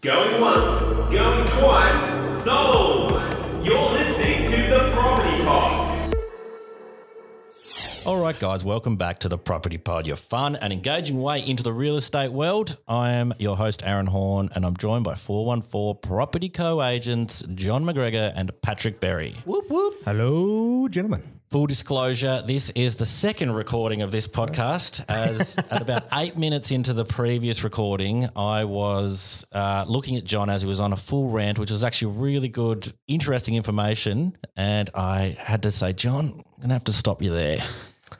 Going once, going twice, sold! You're listening to the Property Pod. All right, guys, welcome back to the Property Pod, your fun and engaging way into the real estate world. I am your host, Aaron Horn, and I'm joined by 414 Property Co agents John McGregor and Patrick Berry. Whoop whoop. Hello, gentlemen. Full disclosure, this is the second recording of this podcast. As at about eight minutes into the previous recording, I was uh, looking at John as he was on a full rant, which was actually really good, interesting information. And I had to say, John, I'm going to have to stop you there.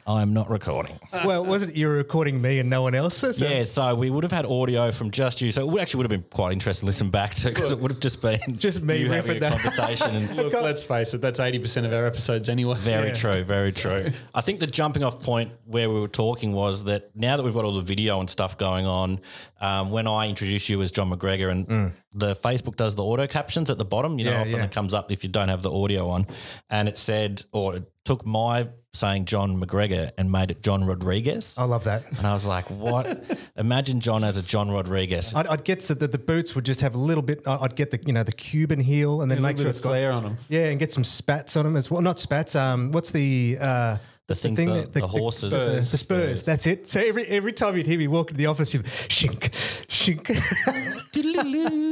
I'm not recording. well, wasn't you recording me and no one else? So Yeah, so we would have had audio from just you. So it would- actually would have been quite interesting to listen back to because it would have just been Just me you having a that. conversation. And Look, let's face it, that's 80% of our episodes anyway. very true, very true. I think the jumping off point where we were talking was that now that we've got all the video and stuff going on, um, when I introduced you as John McGregor and the Facebook does the auto captions at the bottom, you know. Yeah, often yeah. it comes up if you don't have the audio on, and it said or it took my saying John McGregor and made it John Rodriguez. I love that. And I was like, what? Imagine John as a John Rodriguez. I'd, I'd get so that the boots would just have a little bit. I'd get the you know the Cuban heel and then A make little sure bit it's of got flair on 'em. Yeah, and get some spats on them as well. Not spats. Um, what's the uh, The things the- the horses- the, the Spurs. spurs. That's it. So every every time you'd hear me walk into the office, you'd shink, shink.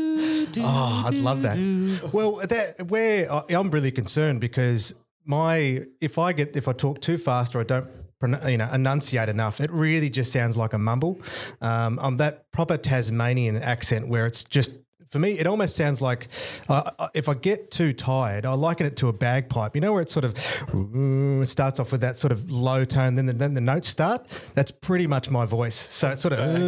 oh, I'd love that. Well, that where I, I'm really concerned because my if I get if I talk too fast or I don't you know enunciate enough, it really just sounds like a mumble. Um, I'm that proper Tasmanian accent where it's just. For me, it almost sounds like uh, uh, if I get too tired, I liken it to a bagpipe. You know, where it sort of starts off with that sort of low tone, then the, then the notes start. That's pretty much my voice. So it's sort of, and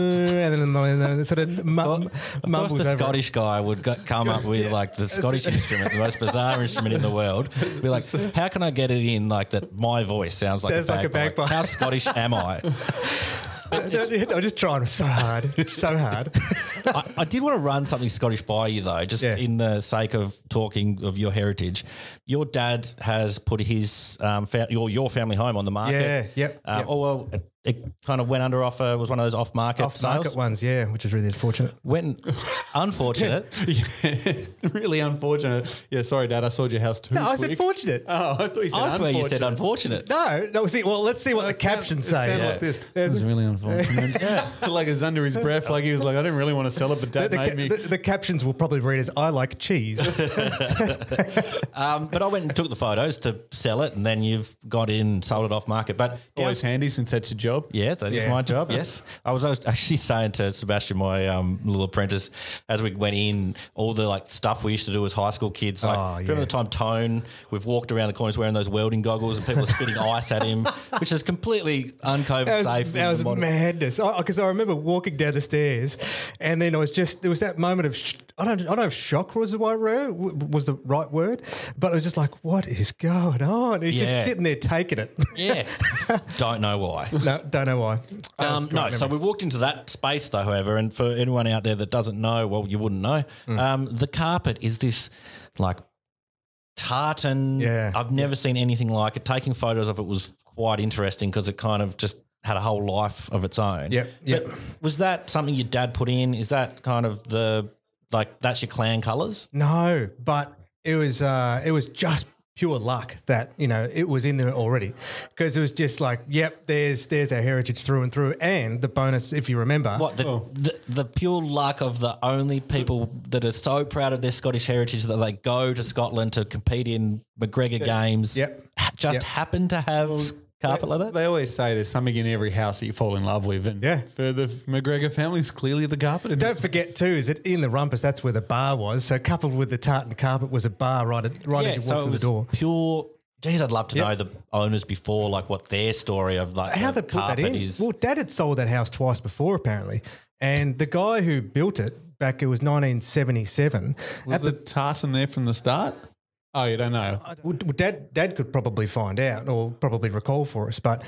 then, sort of mu- Of course, the over it. Scottish guy would go, come up with like the Scottish instrument, the most bizarre instrument in the world. Be like, how can I get it in like that? My voice sounds like, Sounds a, like a bagpipe. bagpipe. How Scottish am I? I'm just trying so hard, so hard. I? I did want to run something Scottish by you though, just Yeah. in the sake of talking of your heritage. Your dad has put his um, fa- your your family home on the market. Yeah, yep, Um, yep. Oh well, it, it kind of went under offer. It Was one of those off market Off market ones, yeah, which is really unfortunate. Went unfortunate. Yeah, really unfortunate. Yeah, sorry, Dad, I sold your house too No, I said fortunate. Oh, I thought you said I swear you said unfortunate. unfortunate. No, no. See, well, let's see what the captions say. sounded Yeah. like this. It was really unfortunate. yeah. Like it was under his breath, like he was like, I didn't really want to sell it, but Dad The, made me. the, the captions will probably read as "I like cheese." Um, but I went and took the photos to sell it, and then you've got in, sold it off market. But Always down- handy since that's your job. Yes, that is Yeah. my job. Yes, I was, actually saying to Sebastian, my um, little apprentice, as we went in, all the like stuff we used to do as high school kids. Like, Oh, you remember the time Tone? We've walked around the corners wearing those welding goggles, and people are spitting ice at him, which is completely un-COVID That was, safe. in that the was modern- madness. Because I, remember walking down the stairs, and then I was just there was that moment of sh- I don't I don't know if shock was the right word was the right word, but I was just like, what is going on? He's Yeah. just sitting there taking it. Yeah, don't know why. no, don't know why. That was Um, a great no, so memory. we've walked into that space though. However, and for anyone out there that doesn't know, well, you wouldn't know. Mm. Um, the carpet is this like tartan. Yeah. I've never seen anything like it. Taking photos of it was quite interesting because it kind of just had a whole life of its own. Yep, yep. But was that something your dad put in? Is that kind of the like that's your clan colours? No, but it was uh, it was just pure luck that you know it was in there already because it was just like, yep, there's there's our heritage through and through, and the bonus, if you remember, What the, Oh. the the pure luck of the only people that are so proud of their Scottish heritage that they go to Scotland to compete in McGregor games. Yep. Just Yep. happen to have carpet like that. They always say there's something in every house that you fall in love with. And Yeah. for the McGregor family, it's clearly the carpet. Don't this- forget too, is that in the rumpus? That's where the bar was. So coupled with the tartan carpet was a bar right at, right as you so walk it through was the door. pure. Geez, I'd love to Yep. know the owners before, like what their story of like How the they put that carpet in? is. Well, Dad had sold that house twice before, apparently, and the guy who built it back it was 1977. Was at the the tartan there from the start? Oh, you don't know. Well, Dad, Dad could probably find out or probably recall for us, but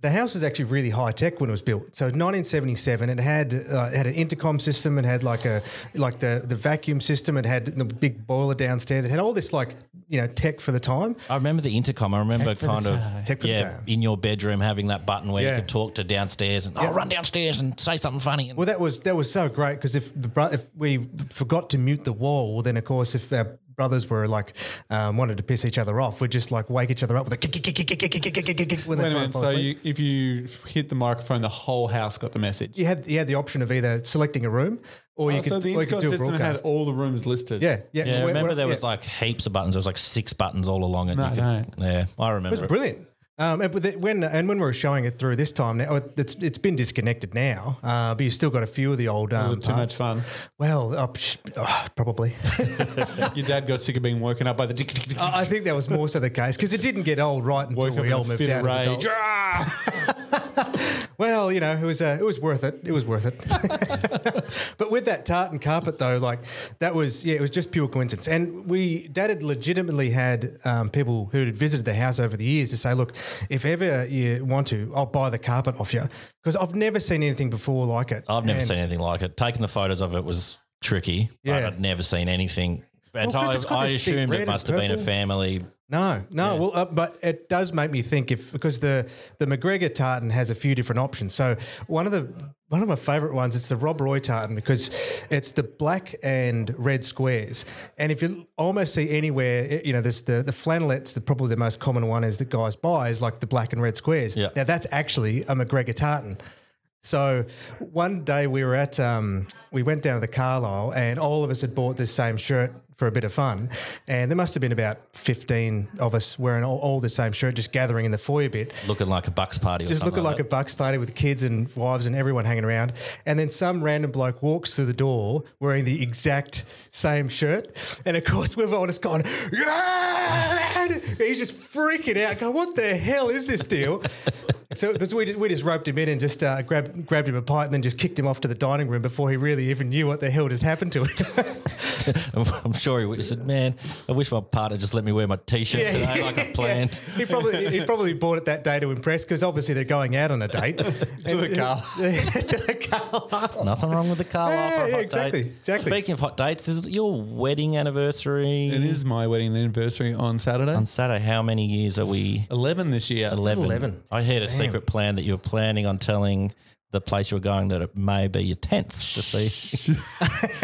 the house was actually really high tech when it was built. So 1977, it had uh, it had an intercom system. It had like a like the the vacuum system. It had the big boiler downstairs. It had all this like you know tech for the time. I remember the intercom. I remember for kind of. Tech for the yeah time. in your bedroom having that button where Yeah. you could talk to downstairs and oh run downstairs and say something funny. And, Well, that was that was so great because if the if we forgot to mute the wall, then of course if our brothers were like um, wanted to piss each other off, we'd just like wake each other up with a kick, kick, kick, kick, kick, kick, kick, kick, kick, kick, Wait a minute. So you, if you hit the microphone, the whole house got the message. you had you had the option of either selecting a room or you Oh, could, so the or you could intercom do a system had broadcast. all the rooms listed. yeah, yeah. yeah, I We're- remember we're- there was yeah. like heaps of buttons. There was like six buttons all along it. No, You could- no. Yeah, I It remember. was it. brilliant. Um, and, when and when we were showing it through this time now, it's it's been disconnected now, uh, but you've still got a few of the old. Was Um, it too much fun? Well, uh, psh, oh, probably. Your dad got sick of being woken up by the tick, tick, tick, I think that was more so the case because it didn't get old right until woke we all moved out. rage. Well, you know, it was uh, it was worth it. It was worth it. but with that tartan carpet though, like that was yeah, it was just pure coincidence. And we Dad had legitimately had um, people who had visited the house over the years to say, look, if ever you want to, I'll buy the carpet off you because I've never seen anything before like it. I've never And- seen anything like it. Taking the photos of it was tricky, but Yeah. I've never seen anything. Well, I, I assumed it must have been a family. No, no. Well, uh, but it does make me think if because the the McGregor tartan has a few different options. So one of the one of my favourite ones it's the Rob Roy tartan because it's the black and red squares. And if you almost see anywhere, it- you know, there's the the flannelettes. The probably the most common one is that guys buy is like the black and red squares. Yeah. Now that's actually a McGregor tartan. So one day we were at, um, we went down to the Carlisle and all of us had bought this same shirt for a bit of fun. And there must have been about 15 of us wearing all, all the same shirt, just gathering in the foyer bit, Looking like a bucks party or just looking like a bucks party with kids and wives and everyone hanging around. And then some random bloke walks through the door wearing the exact same shirt. And of course, we've all just gone, yeah! He's just freaking out, going, what the hell is this deal? So, because we just, we just roped him in and just uh, grabbed grabbed him a pint and then just kicked him off to the dining room before he really even knew what the hell just happened to him. I'm sure he would have said, "Man, I wish my partner just let me wear my t-shirt today like I planned." He probably he probably bought it that day to impress because obviously they're going out on a date to the car. to the car. Nothing wrong with the car Yeah, for a yeah, hot exactly, date. exactly. Speaking of hot dates, is it your wedding anniversary It is my wedding anniversary on Saturday. on Saturday. How many years are we? 11 this year. 11. 11. I heard a secret plan that you were planning on telling the place you were going that it may be your 10th to see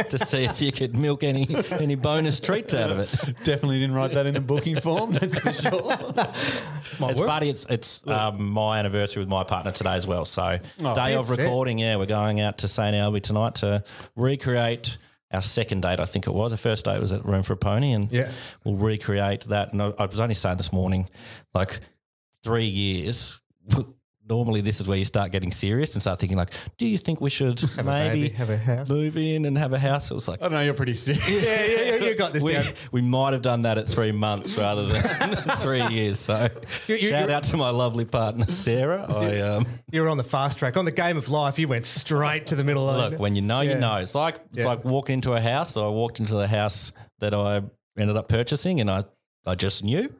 to see if you could milk any any bonus treats out of it. Definitely didn't write that in the booking form, that's for sure. it's funny. It's it's um, my anniversary with my partner today as well. So day of it. recording. Yeah, we're going out to St Albie tonight to recreate our second date. I think it was. Our first date was at Room for a Pony, and Yeah. we'll recreate that. And I, I was only saying this morning, like three years. Normally, this is where you start getting serious and start thinking, like, do you think we should a maybe baby, have a house. move in and have a house? It was like, I know you're pretty serious. Yeah, yeah, yeah, you got this we, down. we might have done that at three months rather than three years. So You- you- shout out to my lovely partner Sarah. I um, You were on the fast track on the game of life. You went straight to the middle lane. look when you know Yeah. you know. It's like it's Yeah. like walking into a house. So I walked into the house that I ended up purchasing, and I I just knew.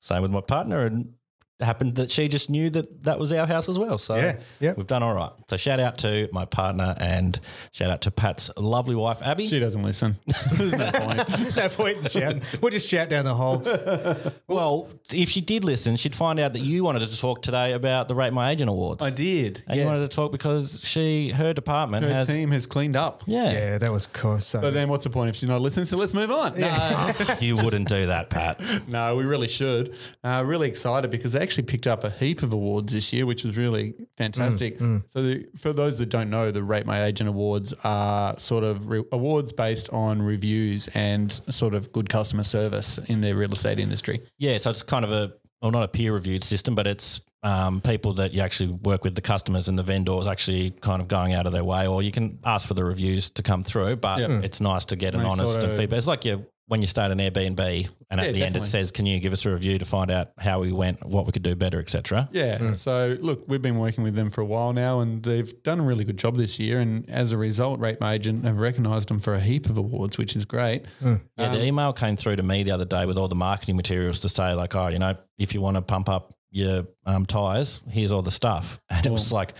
Same with my partner, and happened that she just knew that that was our house as well. So Yeah, yeah. we've done all right. So shout out to my partner and shout out to Pat's lovely wife Abby. She doesn't listen. There's no point. no point in shouting. We'll just shout down the hole. Well, if she did listen, she'd find out that you wanted to talk today about the Rate My Agent Awards. I did. And you wanted to talk because she, her department Her has, team has cleaned up. yeah, Yeah, that was cool. So But then what's the point if she's not listening? So let's move on. No, you wouldn't do that, Pat. no, we really should. Uh, really excited because they actually picked up a heap of awards this year, which was really fantastic. Mm, mm. So, the, for those that don't know, the Rate My Agent Awards are sort of re- awards based on reviews and sort of good customer service in the real estate industry. Yeah, so it's kind of a, well, not a peer reviewed system, but it's um, people that you actually work with, the customers and the vendors actually kind of going out of their way, or you can ask for the reviews to come through, but Yeah. Mm. it's nice to get an They honest sort of- feedback. It's like you, when you start an Airbnb and at Yeah, the end it definitely. says, can you give us a review to find out how we went, what we could do better, etc. Yeah. So look, we've been working with them for a while now, and they've done a really good job this year. And as a result, Rate My Agent have recognised them for a heap of awards, which is great. Yeah, Um, the email came through to me the other day with all the marketing materials to say, like, oh, you know, if you want to pump up your um, tires. Here's all the stuff, and it was like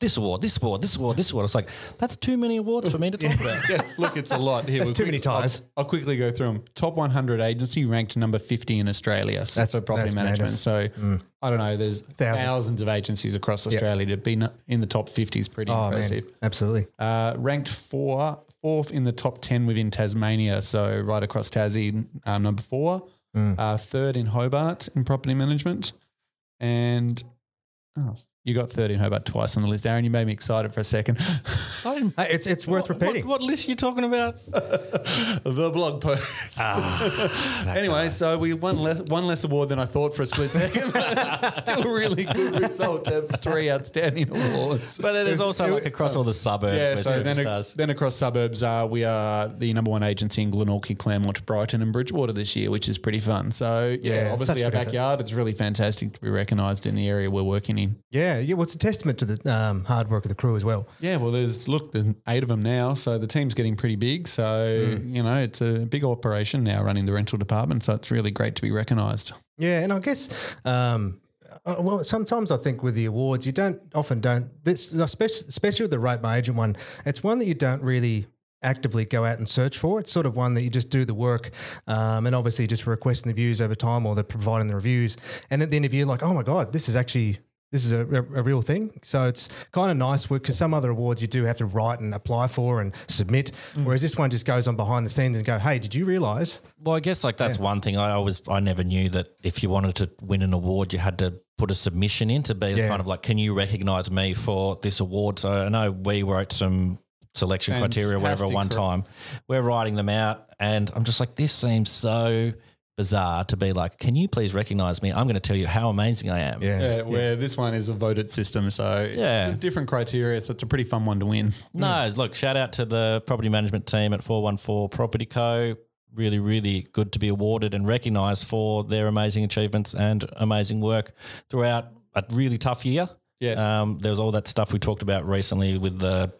this award, this award, this award, this award. It's like that's too many awards for me to talk about. Yeah, look, it's a lot. Here, That's we'll too many quick- I'll- ties. I'll, quickly go through them. Top 100 agency ranked number 50 in Australia so That's- for property that's management. madness. So I don't know. There's thousands, Thousands. of agencies across Australia to be n- in the top 50 is pretty Oh, impressive. man. Absolutely. Uh, ranked four, fourth in the top 10 within Tasmania. So right across Tassie, um, number four. Mm. Uh, third in Hobart in property management. And oh, you got third in Hobart twice on the list. Aaron, you made me excited for a second. Hey, it's it's worth repeating. What, what list are you talking about? the blog post. Ah, anyway, so we won less, one less award than I thought for a split second. Still really good result to have three outstanding awards. But it is also like across all the suburbs. yeah, where so then, superstars. then across suburbs, uh, we are the number one agency in Glenorchy, Claremont, Brighton, and Bridgewater this year, which is pretty fun. So yeah, Yeah, obviously our good effort. backyard, it's really fantastic to be recognised in the area we're working in. Yeah, yeah. Well, it's a testament to the um, hard work of the crew as well. Yeah, well, there's look, there's eight of them now, so the team's getting pretty big. So Hmm. you know, it's a big operation now running the rental department. So it's really great to be recognised. Yeah, and I guess um, uh, well, sometimes I think with the awards, you don't often don't this especially especially with the rate my agent one. It's one that you don't really actively go out and search for. It's sort of one that you just do the work, um, and obviously just requesting the views over time, or they're providing the reviews, and at the end of year, like, oh my god, this is actually. This is a, a, a real thing. So it's kind of nice work because some other awards you do have to write and apply for and submit, mm. whereas this one just goes on behind the scenes and go, hey, did you realize? Well, I guess like that's one thing. I always I never knew that if you wanted to win an award, you had to put a submission in to be Yeah. kind of like, can you recognise me for this award? So I know we wrote some selection criteria, whatever, one time. We're writing them out, and I'm just like, this seems so bizarre to be like, can you please recognise me? I'm going to tell you how amazing I am. Yeah, where this one is a voted system, so Yeah. it's a different criteria. So it's a pretty fun one to win. No, look, shout out to the property management team at 414 Property Co. Really, really good to be awarded and recognised for their amazing achievements and amazing work throughout a really tough year. Yeah. Um, there was all that stuff we talked about recently with the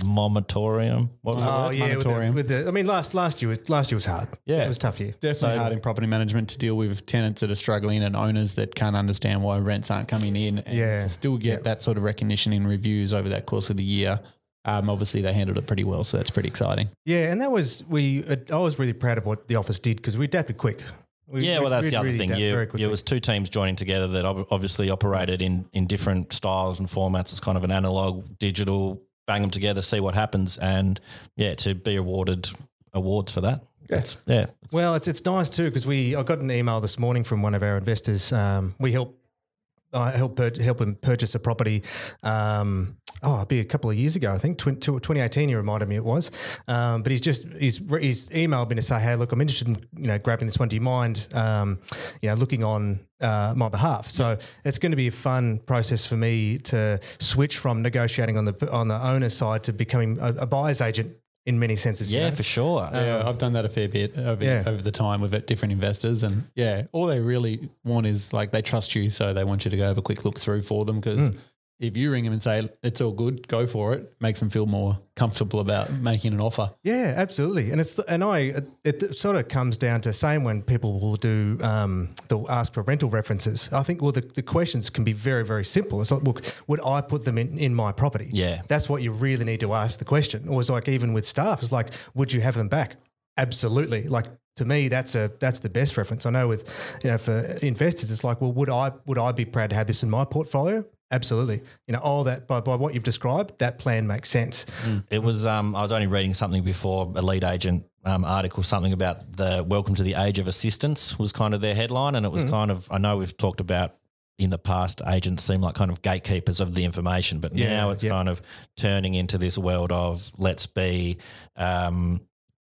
momatorium. What was the Oh word? yeah, with the, Moratorium. with the. I mean, last last year was last year was hard. Yeah. it was a tough year. Definitely hard in property management to deal with tenants that are struggling and owners that can't understand why rents aren't coming in. And Yeah. to still get that sort of recognition in reviews over that course of the year. Um, obviously, they handled it pretty well, so that's pretty exciting. Yeah, and that was we. uh, I was really proud of what the office did because we adapted quick. We, Yeah, we- well, that's we the other really thing. adapted You, very it was two teams joining together that ob- obviously operated in, in different styles and formats. It's kind of an analog, digital, bang them together, see what happens. And yeah, to be awarded awards for that. It's, yeah. Well, it's it's nice too because we. I got an email this morning from one of our investors. Um, we help. I help pur- help him purchase a property. Um, oh, it'd be a couple of years ago, I think. Tw- tw- 2018, he reminded me it was. Um, but he's just he's he's emailed me to say, hey, look, I'm interested in you know grabbing this one. Do you mind, um, you know, looking on uh, my behalf? So it's going to be a fun process for me to switch from negotiating on the on the owner's side to becoming a, a buyer's agent in many senses. you Yeah, know? for sure. Um, yeah, I've done that a fair bit over, Yeah. over the time with different investors. And yeah, all they really want is like they trust you. So they want you to go have a quick look through for them because hmm. If you ring them and say, it's all good, go for it, makes them feel more comfortable about making an offer. Yeah, absolutely. And it's and I it, it sort of comes down to same when people will do um, they'll ask for rental references. I think well the, the questions can be very very simple. It's like, look, would I put them in in my property? Yeah. that's what you really need to ask the question. Or it's like even with staff, it's like, would you have them back? Absolutely. Like to me, that's a that's the best reference. I know with you know for investors, it's like, well, would I would I be proud to have this in my portfolio? Absolutely. You know, all that by, by what you've described, that plan makes sense. It was. Um, I was only reading something before Elite Agent um, article, something about the welcome to the age of assistance was kind of their headline, and it was kind of. I know we've talked about in the past agents seem like kind of gatekeepers of the information, but Yeah, now it's kind of turning into this world of let's be, um,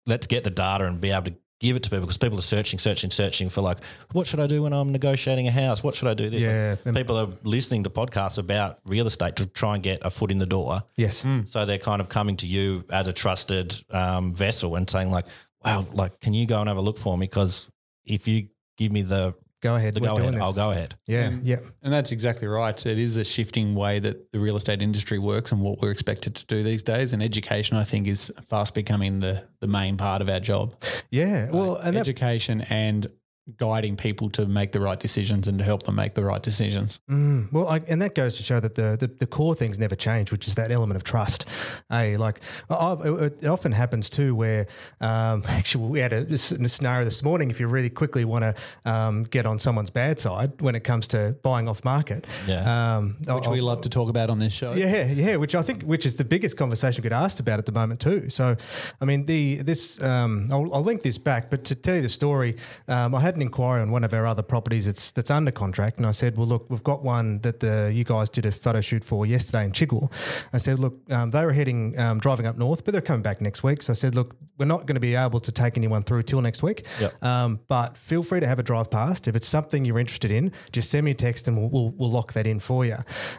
let's get the data and be able to give it to people because people are searching, searching, searching for like, what should I do when I'm negotiating a house? What should I do this? Yeah, and- people are listening to podcasts about real estate to try and get a foot in the door. Yes. So they're kind of coming to you as a trusted um, vessel and saying like, "Wow, like, can you go and have a look for me? Because if you give me the Go ahead. the we're go ahead, this. I'll go ahead." Yeah, mm. yeah. And that's exactly right. It is a shifting way that the real estate industry works and what we're expected to do these days. And education, I think, is fast becoming the, the main part of our job. Yeah, well, and that, education and guiding people to make the right decisions and to help them make the right decisions. Well, I, and that goes to show that the, the, the core things never change, which is that element of trust. Hey, like I, it, it often happens too, where um, actually we had a, a scenario this morning. If you really quickly want to um, get on someone's bad side when it comes to buying off market, Yeah. um, Which we love to talk about on this show. Yeah, yeah, which I think which is the biggest conversation we get asked about at the moment too. So, I mean, the this um, I'll, I'll link this back, but to tell you the story, um, I had an inquiry on one of our other properties that's that's under contract, and I said, well, look, we've got one that the you guys did a photo shoot for yesterday in Chigwell. I said, look, um, they were heading um, driving up north, but they're coming back next week. So I said, look, we're not going to be able to take anyone through till next week. Yep. Um, but feel free to have a drive past. If it's something you're interested in, just send me a text and we'll, we'll, we'll lock that in for you.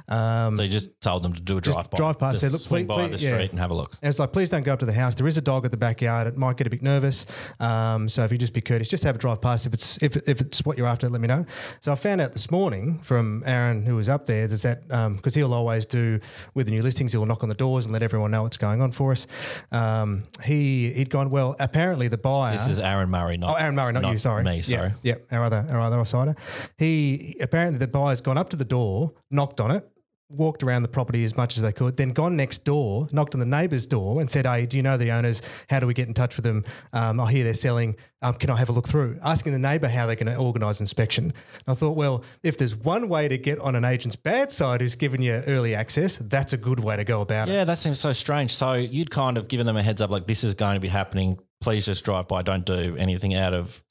Um, So you just told them to do a drive by. drive past, Just say, look, swing please- by please- the yeah. street and have a look. and it's like, please don't go up to the house. There is a dog at the backyard. It might get a bit nervous. Um, so if you just be courteous, just have a drive past. If it's if, if it's what you're after, let me know. So I found out this morning from Aaron, who was up there, is that because he'll always do with the new listings, he'll knock on the doors and let everyone know what's going on for us. Um, he he'd gone well. Apparently, the buyer. This is Aaron Murray, not Oh, Aaron Murray, not, you. Sorry, me. Yeah, Sorry. Yeah, our other our other offsider. He apparently the buyer's gone up to the door, knocked on it, walked around the property as much as they could, then gone next door, knocked on the neighbour's door, and said, "Hey, do you know the owners? How do we get in touch with them? Um, I hear they're selling. Um, can I have a look through?" Asking the neighbour how they can organise inspection. And I thought, well, if there's one way to get on an agent's bad side who's given you early access, that's a good way to go about it. Yeah, that seems so strange. So you'd kind of given them a heads up, like this is going to be happening. Please just drive by. Don't do anything out of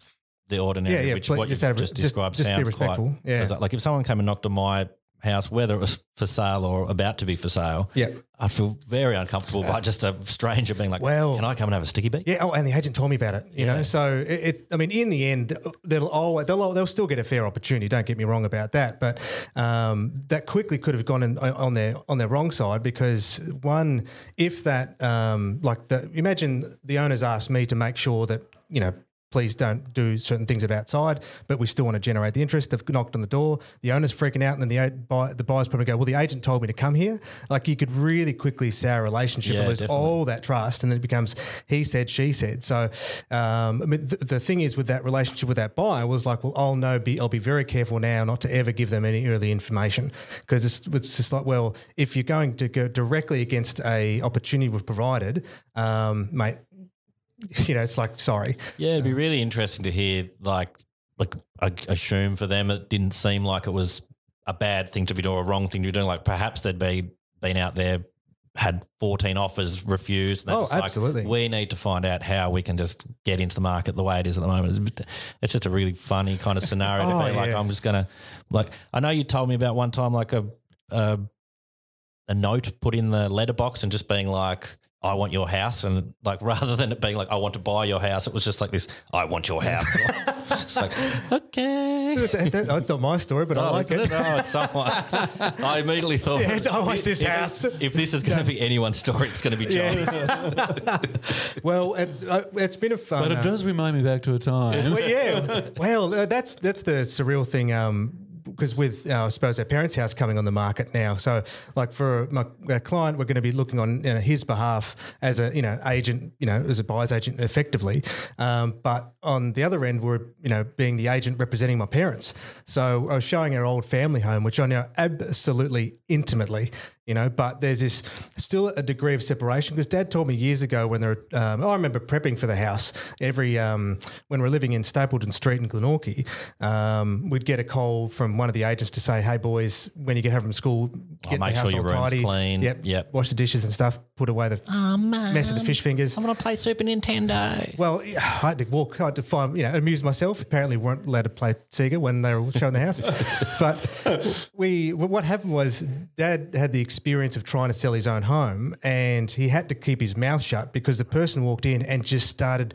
the ordinary. Yeah, yeah, Which please- what just you just just- described just be sounds respectful. quite. Yeah. Like if someone came and knocked on my house, whether it was for sale or about to be for sale, Yeah. I'd feel very uncomfortable by just a stranger being like, Well- "Can I come and have a sticky beat?" Yeah. Oh, and the agent told me about it. You know, so it, it. I mean, in the end, they'll always they'll they'll still get a fair opportunity. Don't get me wrong about that, but um, that quickly could have gone in, on their on their wrong side because one, if that um, like the imagine the owners asked me to make sure that you know. Please don't do certain things at outside, but we still want to generate the interest. They've knocked on the door. The owner's freaking out, and then the buy, the buyers probably go, "Well, the agent told me to come here." Like you could really quickly sour a relationship Yeah, and lose definitely. all that trust, and then it becomes he said, she said. So, um, I mean, the, the thing is with that relationship with that buyer was like, well, I'll know, be I'll be very careful now not to ever give them any early information because it's, it's just like, well, if you're going to go directly against a opportunity we've provided, um, mate, you know, it's like, sorry, Yeah, it'd be really interesting to hear. Like, like I assume for them, it didn't seem like it was a bad thing to be doing, a wrong thing to be doing. Like perhaps they'd be been out there, had fourteen offers refused. And Oh, just like, absolutely. we need to find out how we can just get into the market the way it is at the moment. It's, just a really funny kind of scenario Oh, to be like, yeah. I'm just gonna like. I know you told me about one time like a. a a note put in the letterbox and just being like, I want your house. And like, rather than it being like, I want to buy your house, it was just like this, I want your house. just like, okay. That- that- that's not my story, but I Oh, like it. it? Oh, it's someone. I immediately thought, Yeah, I want this if, house. If this is going to be anyone's story, it's going to be John's. Well, it, uh, it's been a fun. But it uh, does remind me back to a time. well, yeah. Well, uh, that's that's the surreal thing. Um, because with uh, I suppose our parents' house coming on the market now, so like for my client, we're going to be looking on you know, his behalf as a you know agent, you know, as a buyer's agent, effectively. Um, but on the other end, we're you know being the agent representing my parents. So I was showing our old family home, which I know absolutely intimately. You know, but there's this still a degree of separation because Dad told me years ago when they're. Um, I remember prepping for the house every um, when we're living in Stapleton Street in Glenorchy. Um, we'd get a call from one of the agents to say, "Hey boys, when you get home from school, get make the house sure your all room's tidy. clean. Yep, Yep. Wash the dishes and stuff. Put away the oh, mess of the fish fingers. I want to play Super Nintendo. Well, I had to walk. I had to find, you know, amuse myself. Apparently, weren't allowed to play Sega when they were showing the house. but we, what happened was, Dad had the experience of trying to sell his own home, and he had to keep his mouth shut because the person walked in and just started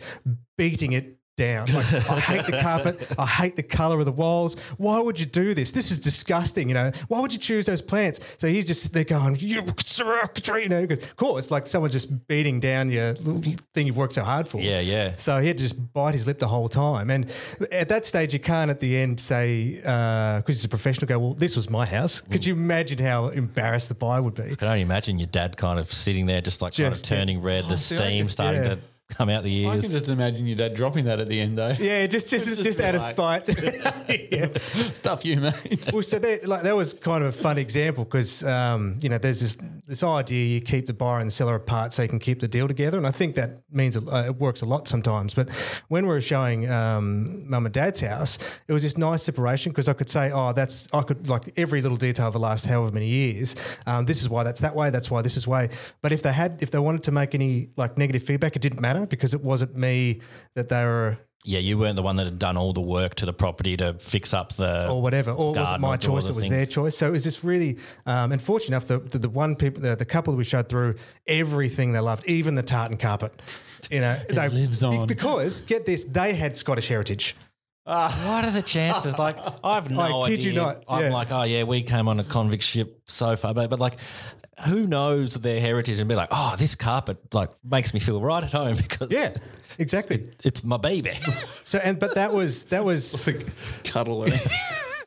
beating it down. Like, I hate the carpet. I hate the color of the walls. Why would you do this? This is disgusting. You know, why would you choose those plants? So he's just they're going, you you know, because cool. It's like someone just beating down your little thing you've worked so hard for. Yeah, yeah. So he had to just bite his lip the whole time. And at that stage, you can't at the end say, uh, because he's a professional, go, well, this was my house. Mm. Could you imagine how embarrassed the buyer would be? I can only imagine your dad kind of sitting there, just like kind of turning red, the oh, steam starting yeah. to come out the years. I can just imagine your dad dropping that at the end, though. Yeah, just just just, just out of spite. yeah. Stuff you, mate. Well, so that like that was kind of a fun example because um, you know there's this this idea you keep the buyer and the seller apart so you can keep the deal together, and I think that means uh, it works a lot sometimes. But when we were showing um, mum and dad's house, it was this nice separation because I could say, oh, that's I could like every little detail of the last however many years. Um, this is why that's that way. That's why this is way. But if they had if they wanted to make any like negative feedback, it didn't matter because it wasn't me that they were Yeah, you weren't the one that had done all the work to the property to fix up the or whatever, or was it my or do all choice? It was things. their choice. So it was just really, um, and fortunate enough, the, the the one people, the, the couple that we showed through, everything they loved, even the tartan carpet. You know, they lives on. because get this, they had Scottish heritage. What are the chances? Like, I've no I kid idea. you not, I'm yeah. like, oh yeah, we came on a convict ship so far back, but like, who knows their heritage and be like, oh, this carpet like makes me feel right at home because Yeah, exactly. it's my baby. So and but that was that was Cuddle.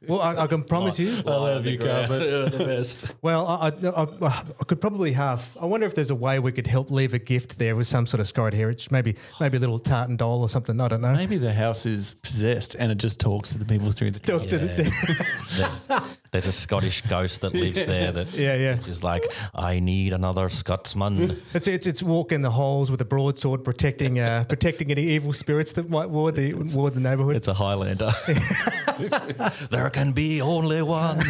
well, I, I can promise you. I love you, carpet. the best. Well, I, I, I, I could probably have. I wonder if there's a way we could help leave a gift there with some sort of Scottish heritage, maybe maybe a little tartan doll or something. I don't know. Maybe the house is possessed and it just talks to the people through the Talk to the- There's, there's a Scottish ghost that lives there that Yeah, yeah. is just like, I need another Scotsman. It's it's it's walking the halls with a broadsword, protecting uh, protecting any evil spirits that might ward the ward the neighbourhood. It's a Highlander. there can be only one.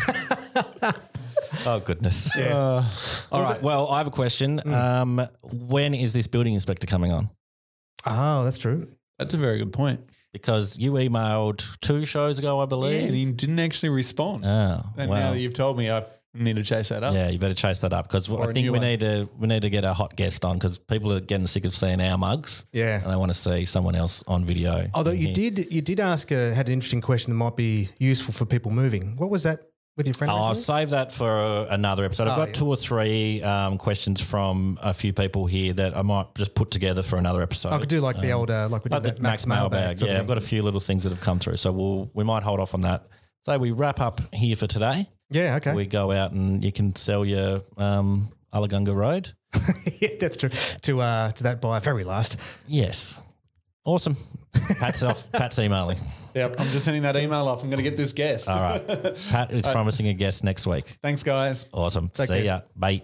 oh goodness. Uh, all right. Well, I have a question. Mm. Um, when is this building inspector coming on? oh, that's true. That's a very good point. Because you emailed two shows ago, I Yeah, believe. and he didn't actually respond. oh, and wow. now that you've told me, I need to chase that up. Yeah, you better chase that up because I think we one. need to we need to get a hot guest on because people are getting sick of seeing our mugs. Yeah. and they want to see someone else on video. Although you Yeah. did you did ask uh, had an interesting question that might be useful for people moving. What was that with your friend? Oh, I'll recently? save that for uh, another episode. I've Oh, got yeah. two or three um, questions from a few people here that I might just put together for another episode. I could do like the Um, old uh, like we like did the that Max, mailbag. sort Yeah, I've got a few little things that have come through, so we'll we might hold off on that. So we wrap up here for today. yeah, okay. We go out and you can sell your um, Allagunga Road. yeah, that's true. To uh to that buyer very last. Yes, awesome. Pat's off. Pat's emailing. Yep. I'm just sending that email off. I'm going to get this guest. All right. Pat is promising a guest next week. Thanks, guys. Awesome. Take See care. ya. Bye.